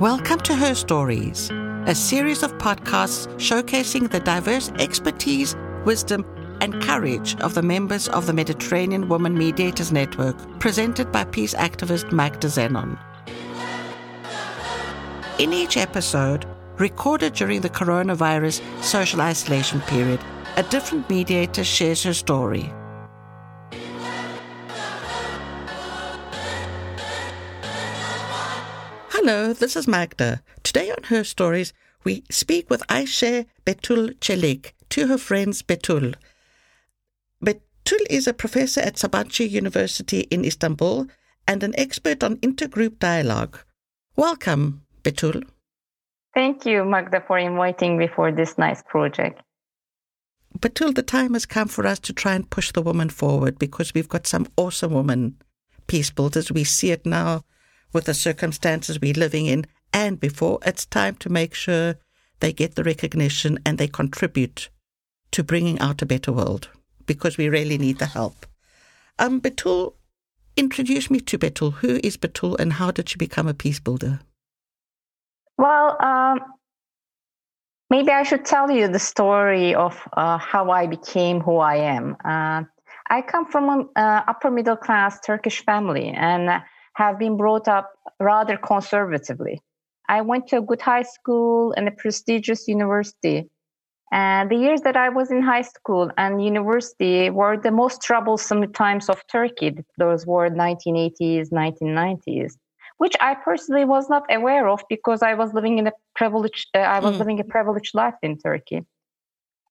Welcome to Her Stories, a series of podcasts showcasing the diverse expertise, wisdom, and courage of the members of the Mediterranean Women Mediators Network, presented by peace activist Magda Zenon. In each episode, recorded during the coronavirus social isolation period, a different mediator shares her story. Hello, this is Magda. Today on Her Stories, we speak with Ayşe Betul Çelik to her friends Betul. Betul is a professor at Sabancı University in Istanbul and an expert on intergroup dialogue. Welcome, Betul. Thank you, Magda, for inviting me for this nice project. Betul, the time has come for us to try and push the woman forward because we've got some awesome women peace builders. We see it now with the circumstances we're living in and before. It's time to make sure they get the recognition and they contribute to bringing out a better world because we really need the help. Um, Betul, introduce me to Betul. Who is Betul and how did she become a peace builder? Well, um, maybe I should tell you the story of uh, how I became who I am. Uh, I come from an uh, upper middle class Turkish family and have been brought up rather conservatively. I went to a good high school and a prestigious university. And the years that I was in high school and university were the most troublesome times of Turkey. Those were 1980s, 1990s which I personally was not aware of because I was living in a privileged, uh, I was mm. living a privileged life in Turkey.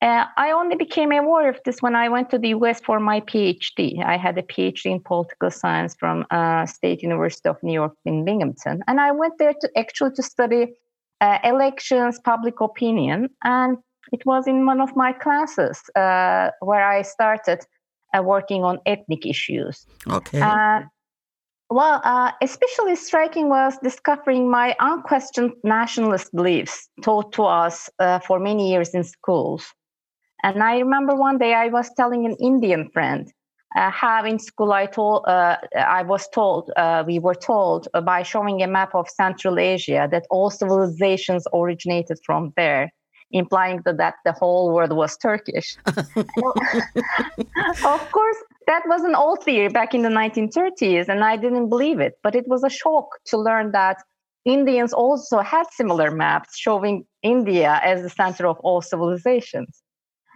Uh, I only became aware of this when I went to the US for my PhD. I had a PhD in political science from uh, State University of New York in Binghamton, and I went there to actually to study uh, elections, public opinion, and it was in one of my classes uh, where I started uh, working on ethnic issues. Okay. Well, uh, especially striking was discovering my unquestioned nationalist beliefs taught to us uh, for many years in schools. And I remember one day I was telling an Indian friend uh, how in school I told uh, I was told uh, we were told by showing a map of Central Asia that all civilizations originated from there implying that, that the whole world was Turkish. of course, that was an old theory back in the 1930s, and I didn't believe it. But it was a shock to learn that Indians also had similar maps showing India as the center of all civilizations.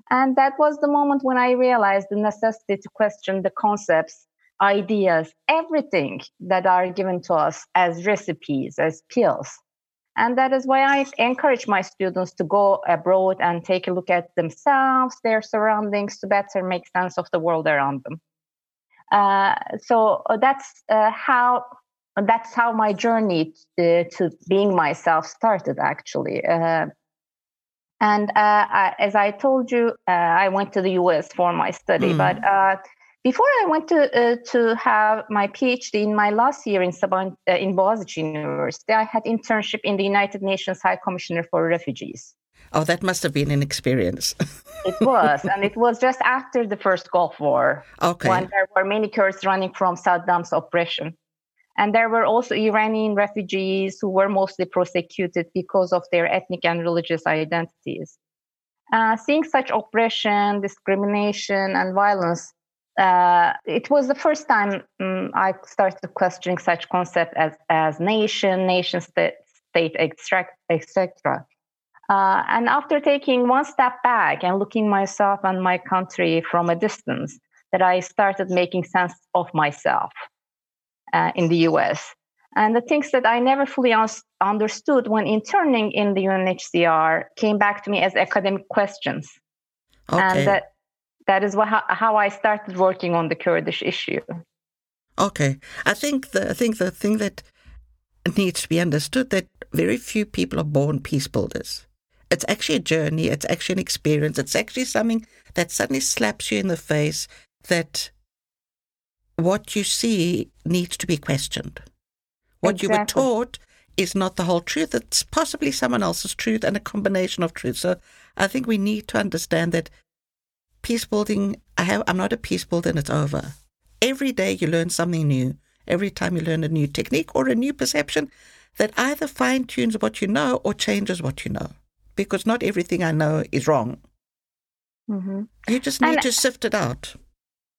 And that was the moment when I realized the necessity to question the concepts, ideas, everything that are given to us as recipes, as pills. And that is why I encourage my students to go abroad and take a look at themselves, their surroundings, to better make sense of the world around them. Uh, so uh, that's uh, how that's how my journey to, to, being myself started, actually. Uh, and uh, I, as I told you, uh, I went to the U.S. for my study, mm. but before I went to uh, to have my PhD in my last year in Saban, uh, in Boğaziçi University, I had internship in the United Nations High Commissioner for Refugees. Oh, that must have been an experience. it was, and it was just after the first Gulf War, okay. when there were many Kurds running from Saddam's oppression. And there were also Iranian refugees who were mostly prosecuted because of their ethnic and religious identities. Uh, seeing such oppression, discrimination, and violence uh, it was the first time um, I started questioning such concept as as nation, nation state, state etc. Uh, and after taking one step back and looking myself and my country from a distance, that I started making sense of myself uh, in the U.S. And the things that I never fully un- understood when interning in the UNHCR came back to me as academic questions. Okay. And that that is what, how I started working on the Kurdish issue. Okay, I think the I think the thing that needs to be understood that very few people are born peace builders. It's actually a journey. It's actually an experience. It's actually something that suddenly slaps you in the face that what you see needs to be questioned. What exactly. you were taught is not the whole truth. It's possibly someone else's truth and a combination of truth. So I think we need to understand that peace building, I have, I'm not a peace builder and it's over. Every day you learn something new. Every time you learn a new technique or a new perception, that either fine tunes what you know or changes what you know. Because not everything I know is wrong. Mm-hmm. You just need and, to sift it out.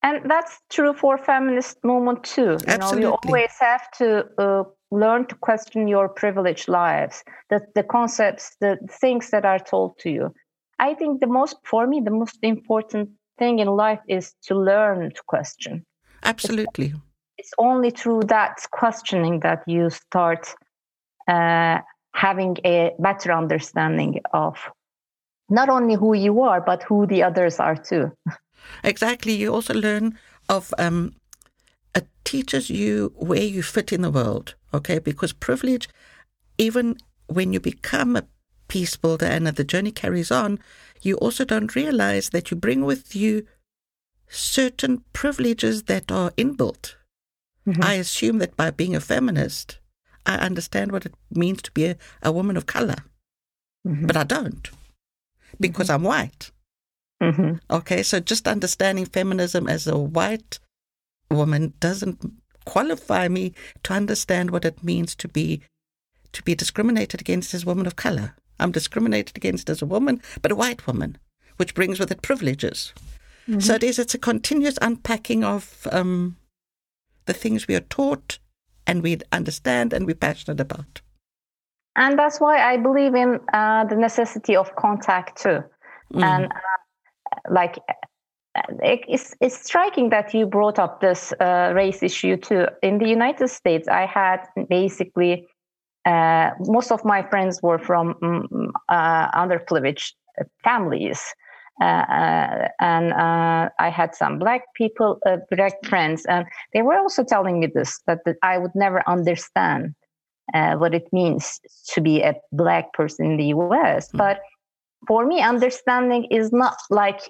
And that's true for feminist movement too. You Absolutely. know, you always have to uh, learn to question your privileged lives, the, the concepts, the things that are told to you. I think the most, for me, the most important thing in life is to learn to question. Absolutely. It's, it's only through that questioning that you start uh, having a better understanding of not only who you are, but who the others are too. Exactly. You also learn of, um, it teaches you where you fit in the world, okay? Because privilege, even when you become a peace builder and the journey carries on, you also don't realize that you bring with you certain privileges that are inbuilt. Mm-hmm. I assume that by being a feminist, I understand what it means to be a, a woman of color, mm-hmm. but I don't because mm-hmm. I'm white. Mm-hmm. Okay, so just understanding feminism as a white woman doesn't qualify me to understand what it means to be to be discriminated against as a woman of color. I'm discriminated against as a woman, but a white woman, which brings with it privileges. Mm-hmm. So it is. It's a continuous unpacking of um, the things we are taught and we understand and we're passionate about. And that's why I believe in uh, the necessity of contact too. Mm. And uh, like, it's, it's striking that you brought up this uh, race issue too. In the United States, I had basically uh, most of my friends were from um, underprivileged families. Uh, uh, and uh, I had some black people, black friends, and they were also telling me this that, that I would never understand what it means to be a black person in the US. Mm. But for me, understanding is not like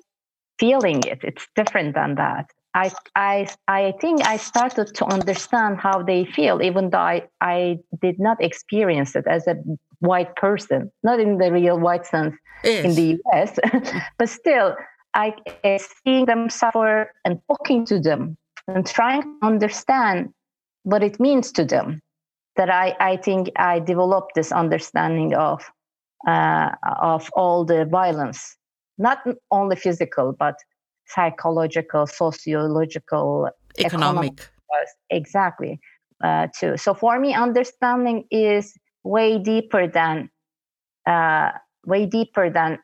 feeling it, it's different than that. I, I, I think I started to understand how they feel, even though I, I did not experience it as a white person, not in the real white sense yes. in the US, but still, I uh, seeing them suffer and talking to them and trying to understand what it means to them. That I, I think I developed this understanding of uh, of all the violence, not only physical, but psychological, sociological, economic. exactly, uh, too. So for me, understanding is way deeper than uh, way deeper than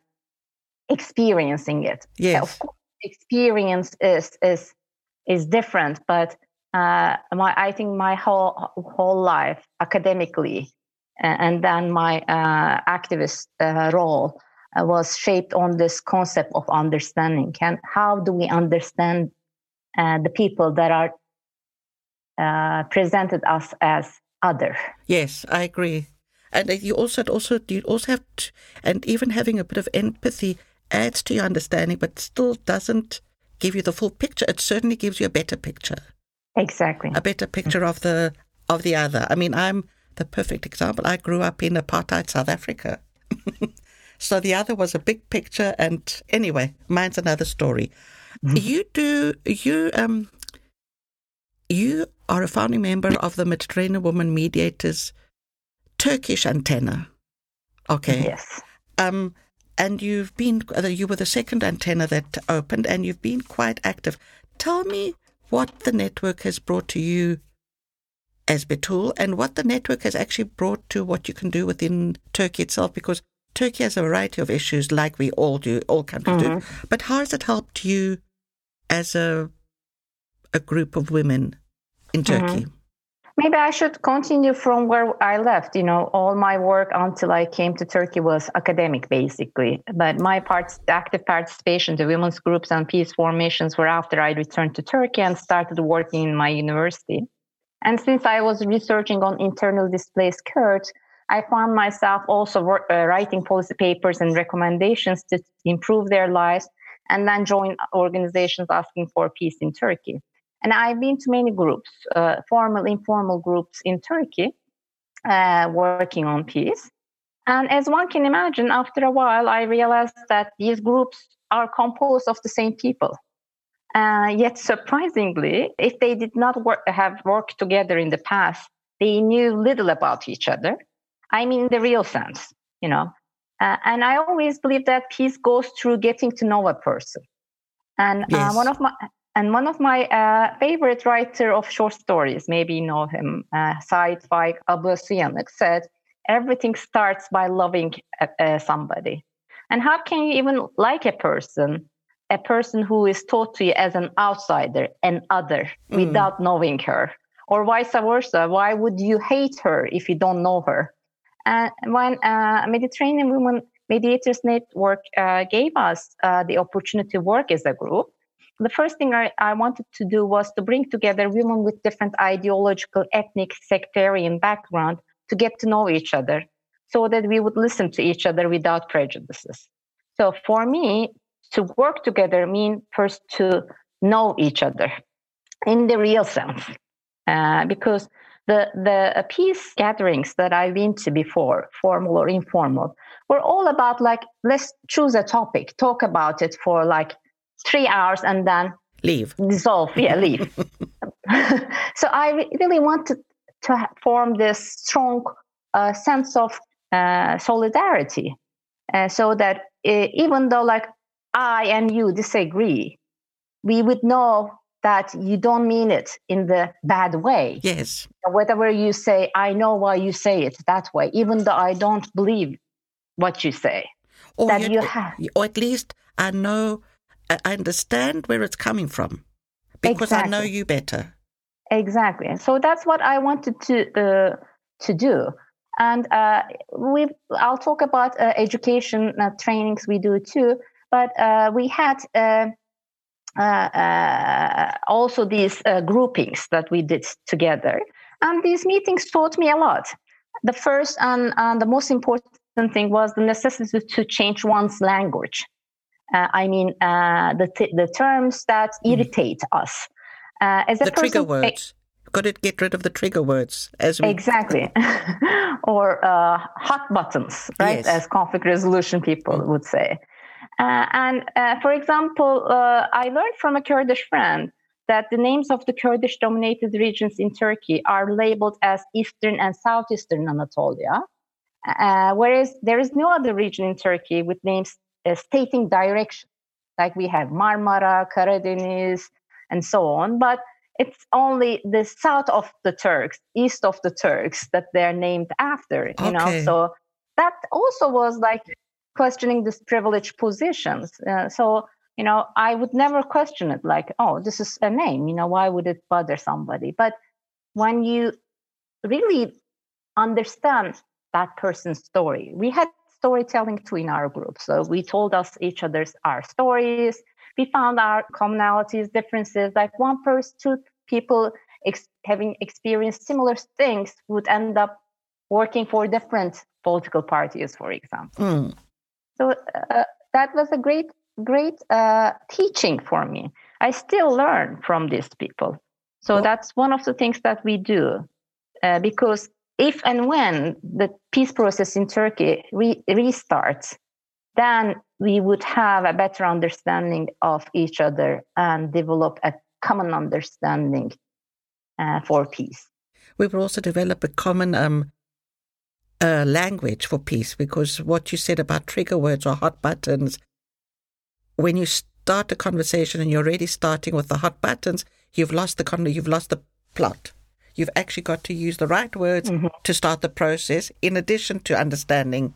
experiencing it. Yes. Of course, experience is is is different, but uh, my I think my whole whole life academically, and then my uh, activist uh, role uh, was shaped on this concept of understanding. And how do we understand uh, the people that are uh, presented us as other? Yes, I agree. And you also also you also have to, and even having a bit of empathy adds to your understanding, but still doesn't give you the full picture. It certainly gives you a better picture. Exactly. A better picture of the of the other. I mean, I'm the perfect example. I grew up in apartheid South Africa. So the other was a big picture, and anyway, mine's another story. Mm-hmm. You do you um you are a founding member of the Mediterranean Women Mediators Turkish antenna. Okay. Yes. Um, and you've been uh, you were the second antenna that opened, and you've been quite active. Tell me what the network has brought to you as Betul, and what the network has actually brought to what you can do within Turkey itself, because Turkey has a variety of issues, like we all do, all countries mm-hmm. do. But how has it helped you as a a group of women in mm-hmm. Turkey? Mm-hmm. Maybe I should continue from where I left. You know, all my work until I came to Turkey was academic, basically. But my part, active participation to women's groups and peace formations were after I returned to Turkey and started working in my university. And since I was researching on internal displaced Kurds, I found myself also uh, writing policy papers and recommendations to improve their lives and then join organizations asking for peace in Turkey. And I've been to many groups, uh, formal, informal groups in Turkey, uh, working on peace. And as one can imagine, after a while, I realized that these groups are composed of the same people. Uh, yet, surprisingly, if they did not work, have worked together in the past, they knew little about each other. I mean, the real sense, you know. Uh, and I always believe that peace goes through getting to know a person. And uh, yes. uh, one of my and one of my uh, favorite writer of short stories, maybe you know him, uh, Sait Faik Abasıyanık, said, "Everything starts by loving uh, somebody." And how can you even like a person, a person who is taught to you as an outsider, an other, mm. without knowing her? Or vice versa, why would you hate her if you don't know her? And when uh, Mediterranean Women Mediators Network uh, gave us uh, the opportunity to work as a group, the first thing I, I, wanted to do was to bring together women with different ideological, ethnic, sectarian background to get to know each other so that we would listen to each other without prejudices. So for me, to work together mean first to know each other in the real sense, uh, because the the peace gatherings that I've been to before, formal or informal, were all about like let's choose a topic, talk about it for like three hours, and then leave, dissolve, yeah, leave. so I really wanted to form this strong uh, sense of uh, solidarity. Uh, so that uh, even though like i and you disagree we would know that you don't mean it in the bad way. Yes. Whatever you say i know why you say it that way even though i don't believe what you say. Or that you have or at least i know i understand where it's coming from because exactly. i know you better. Exactly. So that's what i wanted to uh, to do. And uh, we I'll talk about uh, education uh, trainings we do too. But uh, we had uh, uh, also these groupings that we did together, and these meetings taught me a lot. The first and, and the most important thing was the necessity to change one's language. I mean, the t- the terms that mm. irritate us. as a the person, trigger words got to get rid of the trigger words as we exactly or uh, hot buttons right yes. as conflict resolution people mm. would say uh, and uh, for example uh, i learned from a kurdish friend that the names of the kurdish dominated regions in turkey are labeled as eastern and southeastern anatolia uh, whereas there is no other region in turkey with names uh, stating direction like we have marmara karadeniz and so on but it's only the south of the Turks, east of the Turks that they're named after, you okay. know. So that also was like questioning these privileged positions. Uh, so, you know, I would never question it like, oh, this is a name, you know, why would it bother somebody? But when you really understand that person's story, we had storytelling too in our group. So we told us each other's our stories we found our commonalities, differences. Like one person, two people ex- having experienced similar things would end up working for different political parties, for example. Mm. So uh, that was a great, great uh, teaching for me. I still learn from these people. So well, that's one of the things that we do uh, because if and when the peace process in Turkey re- restarts, then we would have a better understanding of each other and develop a common understanding uh, for peace. We will also develop a common um, uh, language for peace because what you said about trigger words or hot buttons, when you start a conversation and you're already starting with the hot buttons, you've lost the con- you've lost the plot. You've actually got to use the right words mm-hmm. to start the process, in addition to understanding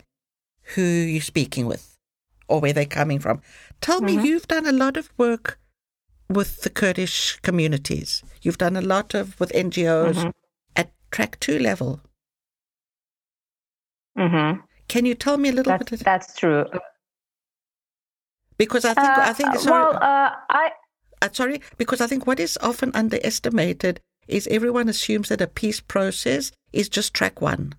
who you're speaking with or where they're coming from. Tell mm-hmm. me, you've done a lot of work with the Kurdish communities. You've done a lot of with NGOs mm-hmm. at track two level. Mm-hmm. Can you tell me a little that's, bit? That's true. Because I think uh, I think sorry, well, uh, I uh, sorry because I think what is often underestimated is everyone assumes that a peace process is just track one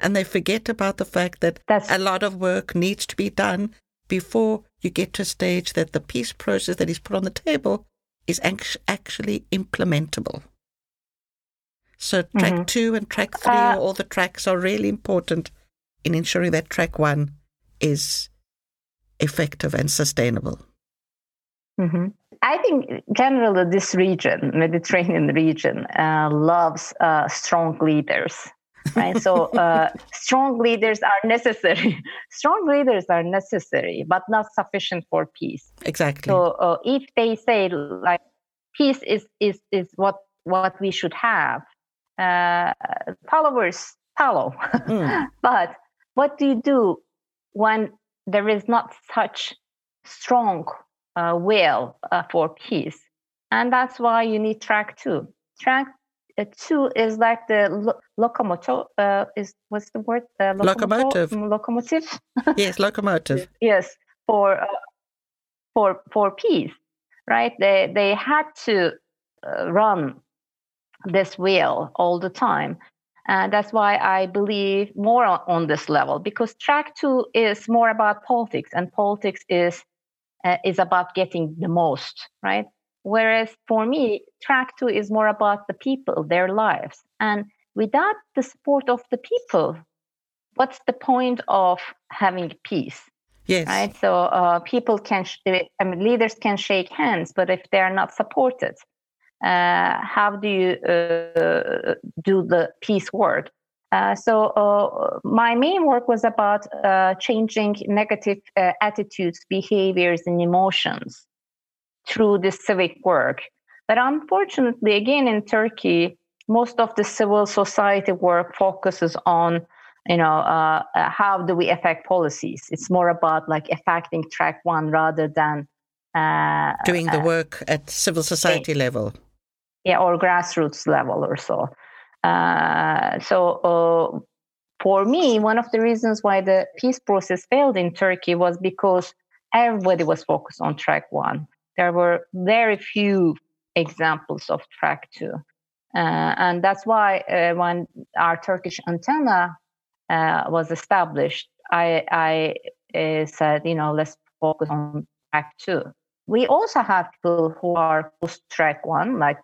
and they forget about the fact that That's... a lot of work needs to be done before you get to a stage that the peace process that is put on the table is actually implementable. So track mm-hmm. two and track three, uh, all the tracks are really important in ensuring that track one is effective and sustainable. Mm-hmm. I think generally this region, Mediterranean region, uh, loves uh, strong leaders. Right, so uh, strong leaders are necessary. strong leaders are necessary, but not sufficient for peace. Exactly. So uh, if they say like peace is is is what what we should have, uh, followers follow. Mm. but what do you do when there is not such strong uh, will uh, for peace. And that's why you need track two. Track uh, two is like the lo- locomotive. Uh, is what's the word? Uh, locomotive. Locomotive. yes, locomotive. yes, for uh, for for peace, right? They they had to uh, run this wheel all the time. And that's why I believe more on, this level because track two is more about politics, and politics is uh, is about getting the most, right? Whereas for me, track two is more about the people, their lives. And without the support of the people, what's the point of having peace? Yes. Right. So uh, people can, sh- I mean, leaders can shake hands, but if they're not supported, uh, how do you uh, do the peace work? Uh, so uh, my main work was about uh, changing negative uh, attitudes, behaviors, and emotions through this civic work. But unfortunately, again in Turkey, most of the civil society work focuses on, you know, uh, how do we affect policies? It's more about like affecting track one rather than doing the work at civil society level. Yeah, or grassroots level or so. Uh, so uh, for me, one of the reasons why the peace process failed in Turkey was because everybody was focused on track one. There were very few examples of track two. Uh, and that's why uh, when our Turkish antenna uh, was established, I, I uh, said, you know, let's focus on track two. We also have people who are post track one, like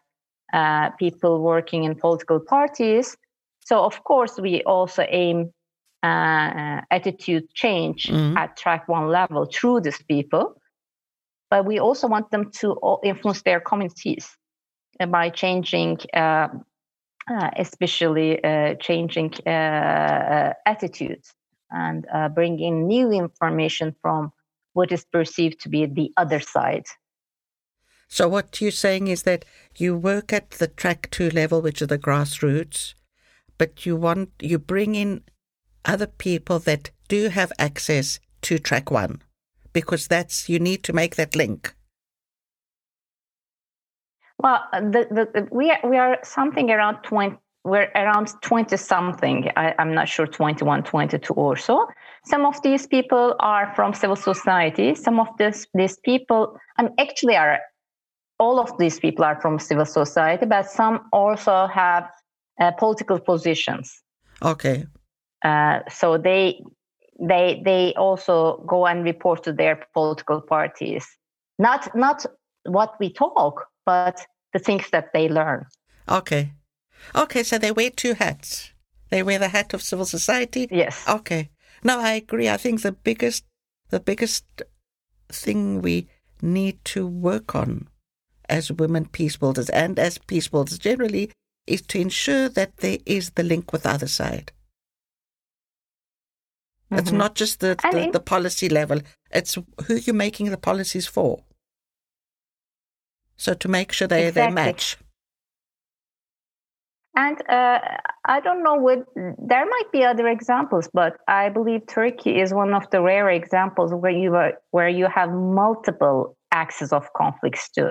uh, people working in political parties. So, of course, we also aim uh, attitude change mm-hmm. at track one level through these people. But we also want them to influence their communities by changing, uh, uh especially uh, changing uh, attitudes and bringing new information from what is perceived to be the other side so what you're saying is that you work at the track two level, which are the grassroots, but you want you bring in other people that do have access to track one, because that's you need to make that link. Well, the, the, we are, we are something around twenty. We're around twenty something. I, I'm not sure 21, 22 or so. Some of these people are from civil society. Some of this these people, and actually are all of these people are from civil society, but some also have uh, political positions. Okay. Uh, so they they they also go and report to their political parties. Not not what we talk, but the things that they learn. Okay. Okay, so they wear two hats. They wear the hat of civil society. Yes. Okay. No, I agree. I think the biggest the biggest thing we need to work on as women peace builders and as peace builders generally is to ensure that there is the link with the other side. Mm-hmm. It's not just the, the, the, policy level, it's who you're making the policies for. So to make sure they, exactly. they match. And uh, I don't know what there might be other examples, but I believe Turkey is one of the rare examples where you are, where you have multiple axes of conflicts too.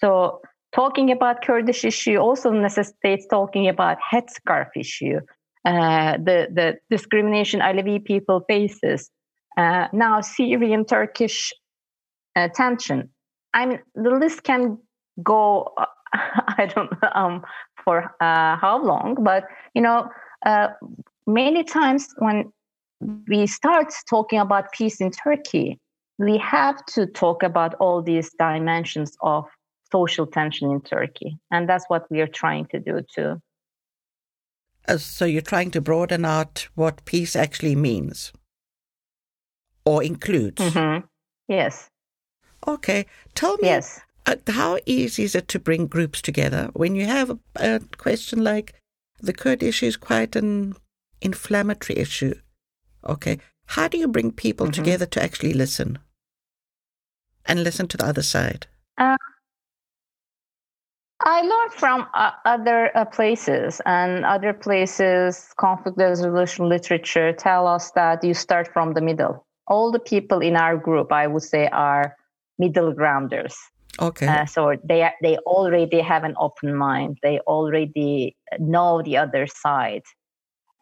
So talking about Kurdish issue also necessitates talking about headscarf issue, uh, the, the discrimination Alevi people faces, uh, now Syrian Turkish uh, tension. I mean, the list can go, I don't know um, for uh, how long, but you know, uh, many times when we start talking about peace in Turkey, we have to talk about all these dimensions of social tension in Turkey. And that's what we are trying to do too. Uh, so you're trying to broaden out what peace actually means or includes? Mm-hmm. Yes. Okay. Tell me, yes. uh, how easy is it to bring groups together when you have a, a question like the Kurd issue is quite an inflammatory issue? Okay, how do you bring people mm-hmm. together to actually listen and listen to the other side? Uh, I learned from uh, other uh, places, and other places, conflict resolution literature tell us that you start from the middle. All the people in our group, I would say, are middle grounders. Okay. Uh, so they they already have an open mind. They already know the other side.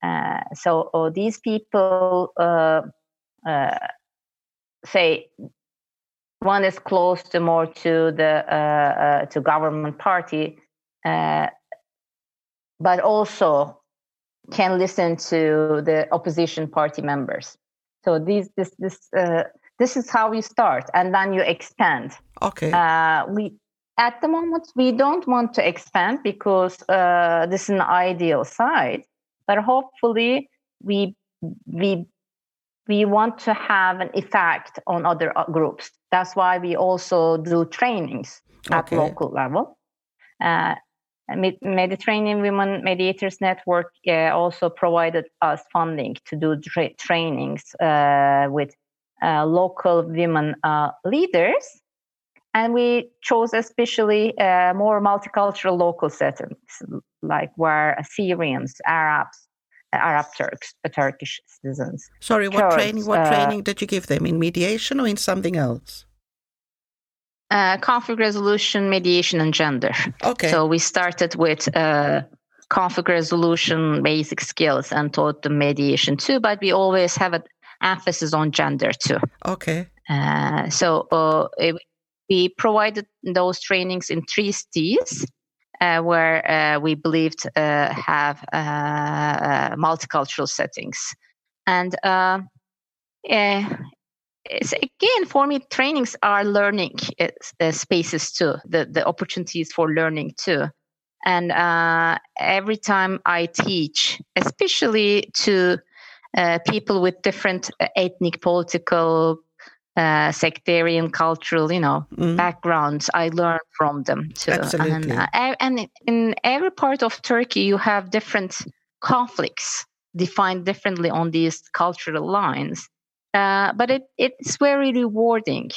Uh, so uh, these people uh, uh, say one is close to more to the uh, to government party, but also can listen to the opposition party members. So these this this this is how you start and then you expand okay uh, we at the moment we don't want to expand because uh, this is an ideal site but hopefully we we we want to have an effect on other uh, groups that's why we also do trainings at okay. local level uh, Mediterranean Women Mediators Network uh, also provided us funding to do tra- trainings uh, with uh, local women uh, leaders. And we chose especially uh, more multicultural local settings, like where Assyrians, Arabs, Arab Turks, Turkish citizens. Sorry, what Kurds, training? What training did you give them in mediation or in something else? Uh, conflict resolution, mediation, and gender. Okay. So we started with uh, conflict resolution basic skills and taught the mediation too, but we always have an emphasis on gender too. Okay. Uh, so uh, it, we provided those trainings in three cities uh, where uh, we believed uh, have uh, multicultural settings. And it's, again, for me, trainings are learning spaces too, the, the opportunities for learning too. And every time I teach, especially to uh, people with different uh, ethnic, political, uh, sectarian, cultural, you know, mm. backgrounds. I learn from them too. Absolutely. And, uh, and in every part of Turkey, you have different conflicts defined differently on these cultural lines. Uh, but it, it's very rewarding.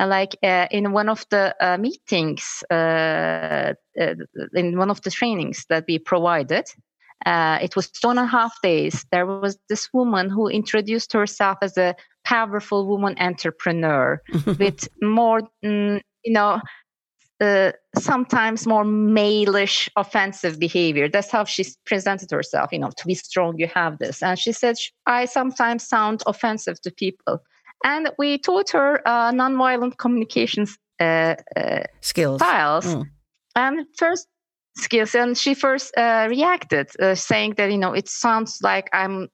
like in one of the meetings, in one of the trainings that we provided, uh, it was two and a half days. There was this woman who introduced herself as a powerful woman entrepreneur with more, mm, you know, uh, sometimes more malish, offensive behavior. That's how she presented herself. You know, to be strong, you have this. And she said, I sometimes sound offensive to people. And we taught her uh, nonviolent communications uh, uh skills styles. Mm. And first, skills and she first uh, reacted uh, saying that you know it sounds like i'm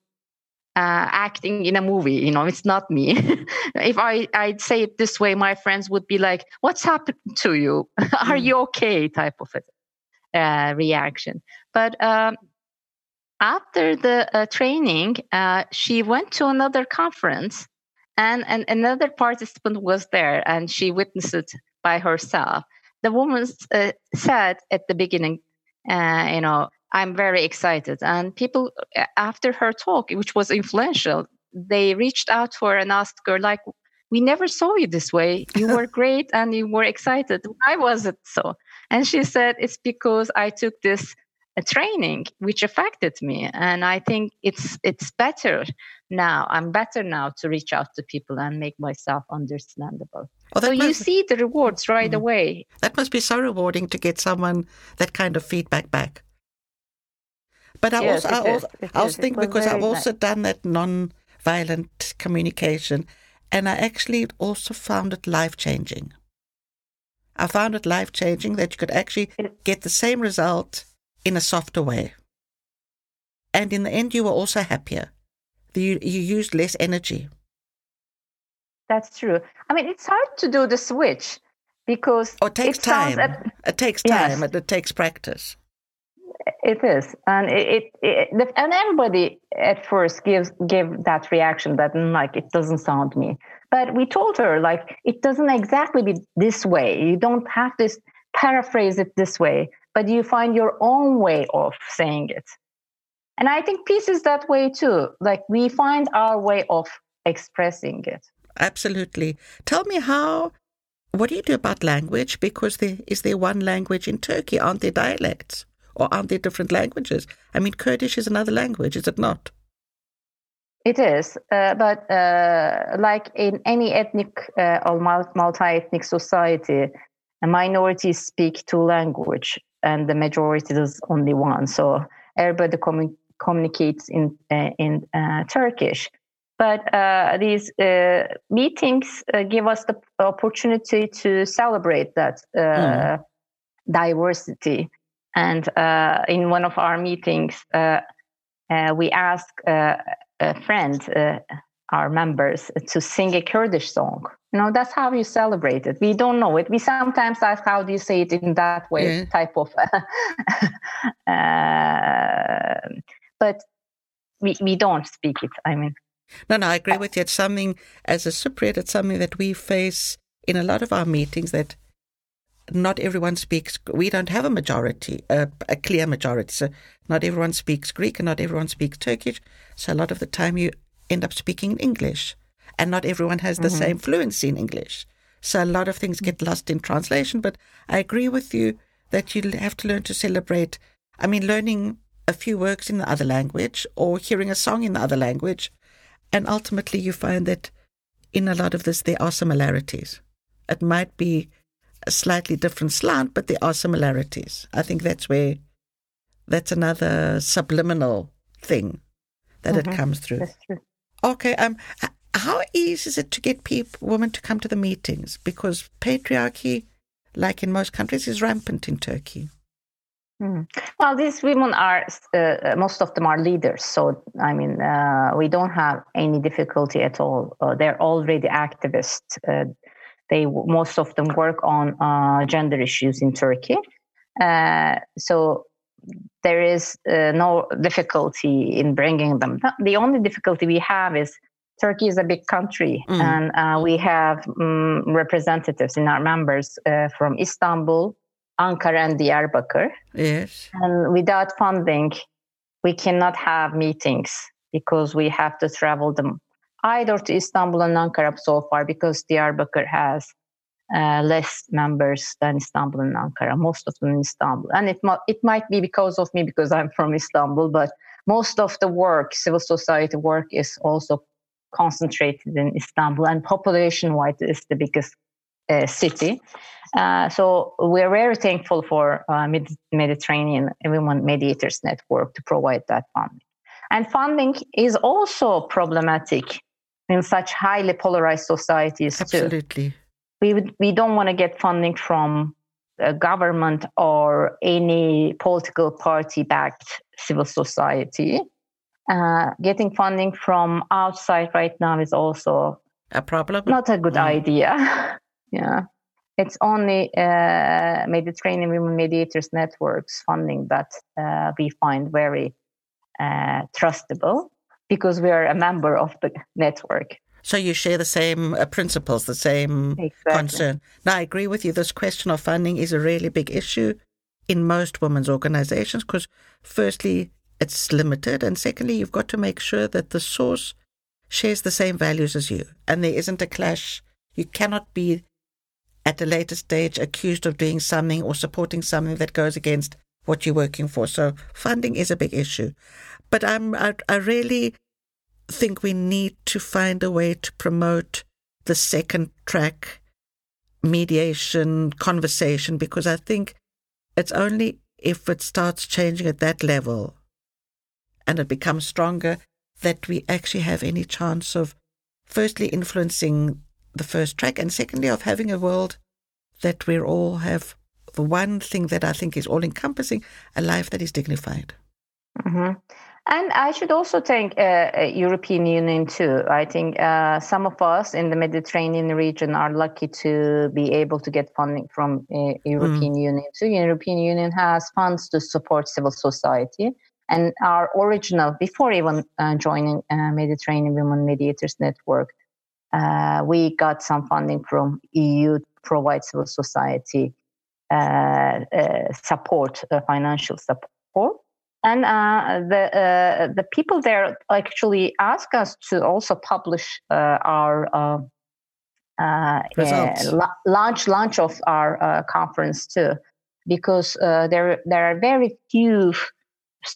uh, acting in a movie you know it's not me. If i i'd say it this way my friends would be like what's happened to you? Are mm. you okay? type of a uh, reaction. But um, after the uh, training uh, she went to another conference and, and another participant was there and she witnessed it by herself. The woman uh, said at the beginning, uh, you know, I'm very excited. And people, uh, after her talk, which was influential, they reached out to her and asked her, like, we never saw you this way. You were great and you were excited. Why was it so? And she said, it's because I took this a training which affected me and i think it's it's better now i'm better now to reach out to people and make myself understandable well, so must, you see the rewards right mm, away that must be so rewarding to get someone that kind of feedback back but i yes, also, I also, I also think because i've also nice. done that non-violent communication and i actually also found it life changing i found it life changing that you could actually get the same result in a softer way. And in the end, you were also happier. You, you used less energy. That's true. I mean, it's hard to do the switch because oh, it takes it time. It takes time. Yes. It takes practice. It is, and it, it, it, and everybody at first gives give that reaction that mm, like it doesn't sound me. But we told her, like, it doesn't exactly be this way. You don't have to paraphrase it this way, but you find your own way of saying it. And I think peace is that way too. Like, we find our way of expressing it. Absolutely. Tell me how, what do you do about language? Because there, is there one language in Turkey? Aren't there dialects? Or aren't there different languages? I mean, Kurdish is another language, is it not? It is, uh, but uh, like in any ethnic uh, or multi-ethnic society, minorities speak two language, and the majority does only one. So everybody commun- communicates in uh, in uh, Turkish. But uh, these meetings give us the opportunity to celebrate that mm. diversity. And in one of our meetings, we asked uh, friend, uh, our members, to sing a Kurdish song. You know, that's how you celebrate it. We don't know it. We sometimes ask, how do you say it in that way, yeah. type of. uh, but we, we don't speak it, I mean. No, no, I agree with you. It's something, as a Cypriot, it's something that we face in a lot of our meetings that not everyone speaks. We don't have a majority, a, a, clear majority. So not everyone speaks Greek and not everyone speaks Turkish. So a lot of the time you end up speaking English, and not everyone has the mm-hmm. same fluency in English. So a lot of things get lost in translation. But I agree with you that you have to learn to celebrate. I mean, learning a few words in the other language or hearing a song in the other language, and ultimately you find that in a lot of this there are similarities. It might be a slightly different slant, but there are similarities. I think that's where that's another subliminal thing that mm-hmm. it comes through. Okay. Um. How easy is it to get people, women to come to the meetings? Because patriarchy, like in most countries, is rampant in Turkey. Mm. Well, these women are, uh, most of them are leaders. So, I mean, uh, we don't have any difficulty at all. Uh, they're already activists. They most of them work on uh, gender issues in Turkey. Uh, so there is uh, no difficulty in bringing them. The only difficulty we have is Turkey is a big country, mm. and uh, we have um, representatives in our members uh, from Istanbul, Ankara, and Diyarbakir. Yes. And without funding, we cannot have meetings because we have to travel them either to Istanbul and Ankara so far because Diyarbakir has uh, less members than Istanbul and Ankara, most of them in Istanbul. And it, it might be because of me, because I'm from Istanbul, but most of the work, civil society work, is also concentrated in Istanbul, and population wise is the biggest uh, city. Uh, so we're very thankful for uh, Mid- Mediterranean Women Mediators Network to provide that funding. And funding is also problematic in such highly polarized societies Absolutely. too. We would, we don't want to get funding from a government or any political party backed civil society. Uh, getting funding from outside right now is also a problem. Not a good mm. idea. yeah. It's only uh, Mediterranean Women Mediators Networks funding that uh, we find very uh, trustable because we are a member of the network. So you share the same uh, principles, the same exactly. concern. Now, I agree with you. This question of funding is a really big issue in most women's organizations because, firstly, it's limited, and secondly, you've got to make sure that the source shares the same values as you, and there isn't a clash. You cannot be at a later stage accused of doing something or supporting something that goes against what you're working for. So funding is a big issue. But I'm, I, I really think we need to find a way to promote the second track mediation conversation because I think it's only if it starts changing at that level and it becomes stronger that we actually have any chance of firstly influencing the first track and secondly of having a world that we all have the one thing that I think is all encompassing a life that is dignified. Mm-hmm. And I should also thank uh, uh, European Union too. I think uh, some of us in the Mediterranean region are lucky to be able to get funding from uh, European mm. Union too. European Union has funds to support civil society. And our original, before even uh, joining uh, Mediterranean Women Mediators Network, Uh, we got some funding from EU, to provide civil society uh, uh, support, uh, financial support. And the the people there actually ask us to also publish our uh, launch launch of our uh, conference too, because uh, there there are very few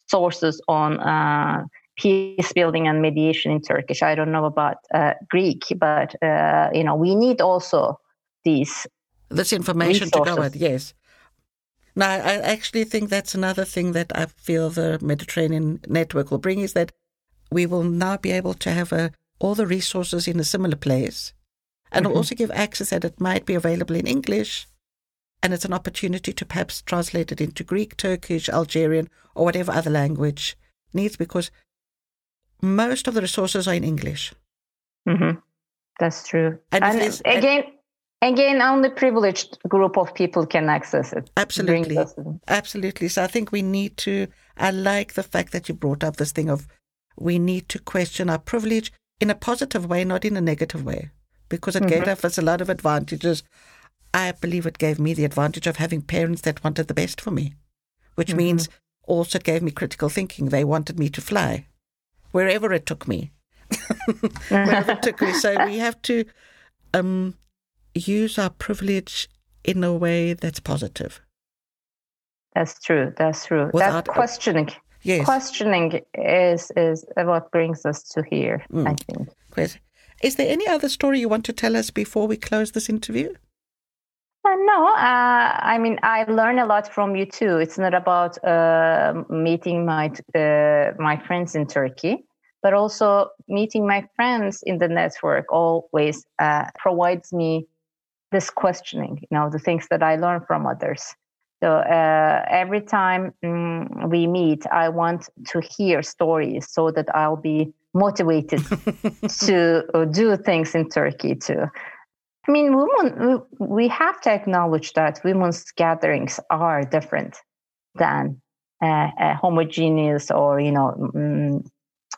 sources on uh, peace building and mediation in Turkish. I don't know about uh, Greek, but uh, you know we need also these this information resources. to go with. Yes. Now, I actually think that's another thing that I feel the Mediterranean Network will bring is that we will now be able to have a, all the resources in a similar place and mm-hmm. also give access that it might be available in English. And it's an opportunity to perhaps translate it into Greek, Turkish, Algerian, or whatever other language needs, because most of the resources are in English. Mm-hmm. That's true. And, and again, and, again, only privileged group of people can access it. Absolutely, absolutely. So I think we need to. I like the fact that you brought up this thing of we need to question our privilege in a positive way, not in a negative way because it mm-hmm. gave us a lot of advantages. I believe it gave me the advantage of having parents that wanted the best for me, which mm-hmm. means also it gave me critical thinking. They wanted me to fly wherever it took me. wherever it took me. So we have to um, use our privilege in a way that's positive. That's true. That's true. Without, that questioning. Yes. Questioning is is what brings us to here, mm. I think. Is there any other story you want to tell us before we close this interview? Uh, no, uh, I mean I learn a lot from you too. It's not about uh, meeting my uh, my friends in Turkey, but also meeting my friends in the network. Always uh, provides me this questioning. You know, the things that I learn from others. So uh, every time um, we meet, I want to hear stories so that I'll be motivated to uh, do things in Turkey too. I mean, women, we have to acknowledge that women's gatherings are different than uh, a homogeneous or, you know, mm,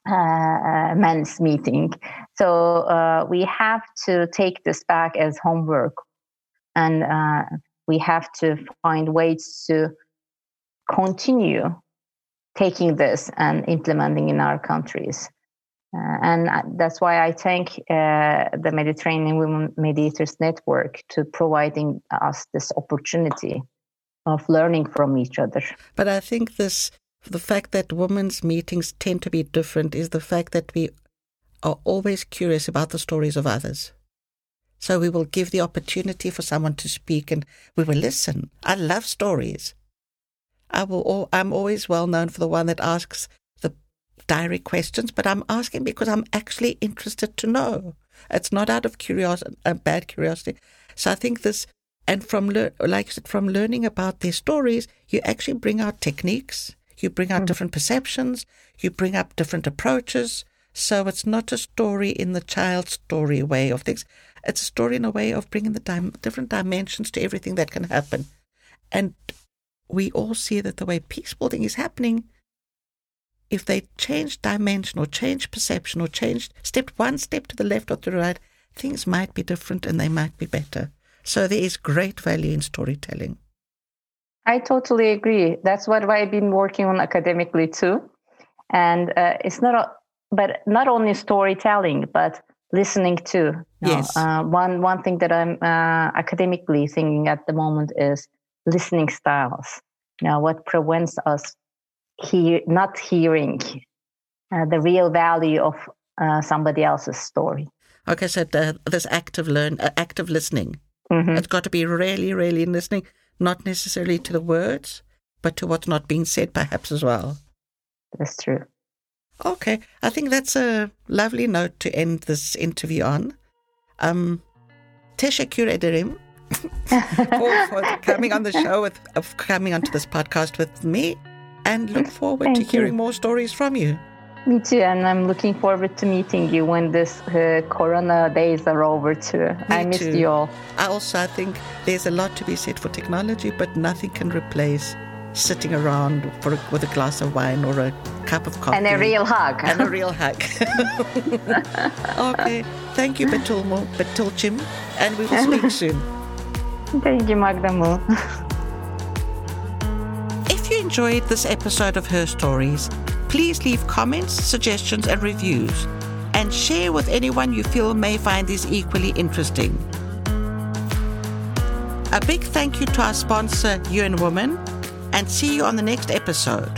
uh, men's meeting. So uh, we have to take this back as homework and uh, we have to find ways to continue taking this and implementing in our countries. Uh, and that's why I thank uh, the Mediterranean Women Mediators Network to providing us this opportunity of learning from each other. But I think this, the fact that women's meetings tend to be different is the fact that we are always curious about the stories of others. So we will give the opportunity for someone to speak and we will listen. I love stories. I will, I'm always well known for the one that asks the direct questions, but I'm asking because I'm actually interested to know. It's not out of curiosity, a bad curiosity. So I think this, and from like I said, from learning about their stories, you actually bring out techniques, you bring out mm. different perceptions, you bring up different approaches. So it's not a story in the child story way of things. It's a story in a way of bringing the dim- different dimensions to everything that can happen. And we all see that the way peace building is happening if they change dimension or change perception or change step one step to the left or to the right, things might be different and they might be better. So there is great value in storytelling. I totally agree. That's what I've been working on academically too. And uh, it's not, a, but not only storytelling, but listening too. Yes. Uh, one one thing that I'm uh, academically thinking at the moment is listening styles. You know, what prevents us hear not hearing uh, the real value of uh, somebody else's story. Okay, so the, this active learn, uh, active listening. Mm-hmm. It's got to be really, really listening, not necessarily to the words, but to what's not being said, perhaps as well. That's true. Okay, I think that's a lovely note to end this interview on. Um, Teşekkür ederim for, for coming on the show with, of coming onto this podcast with me and look forward Thank to hearing more stories from you. Me too, and I'm looking forward to meeting you when this uh, Corona days are over too. Me I missed too. you all. I also I think there's a lot to be said for technology, but nothing can replace sitting around for a, with a glass of wine or a cup of coffee. And a real hug. and a real hug. okay. Thank you, Betulmo, Betulchim, and we will speak soon. Thank you, Magdamu. If you enjoyed this episode of Her Stories, please leave comments, suggestions, and reviews, and share with anyone you feel may find this equally interesting. A big thank you to our sponsor, UN Women, and see you on the next episode.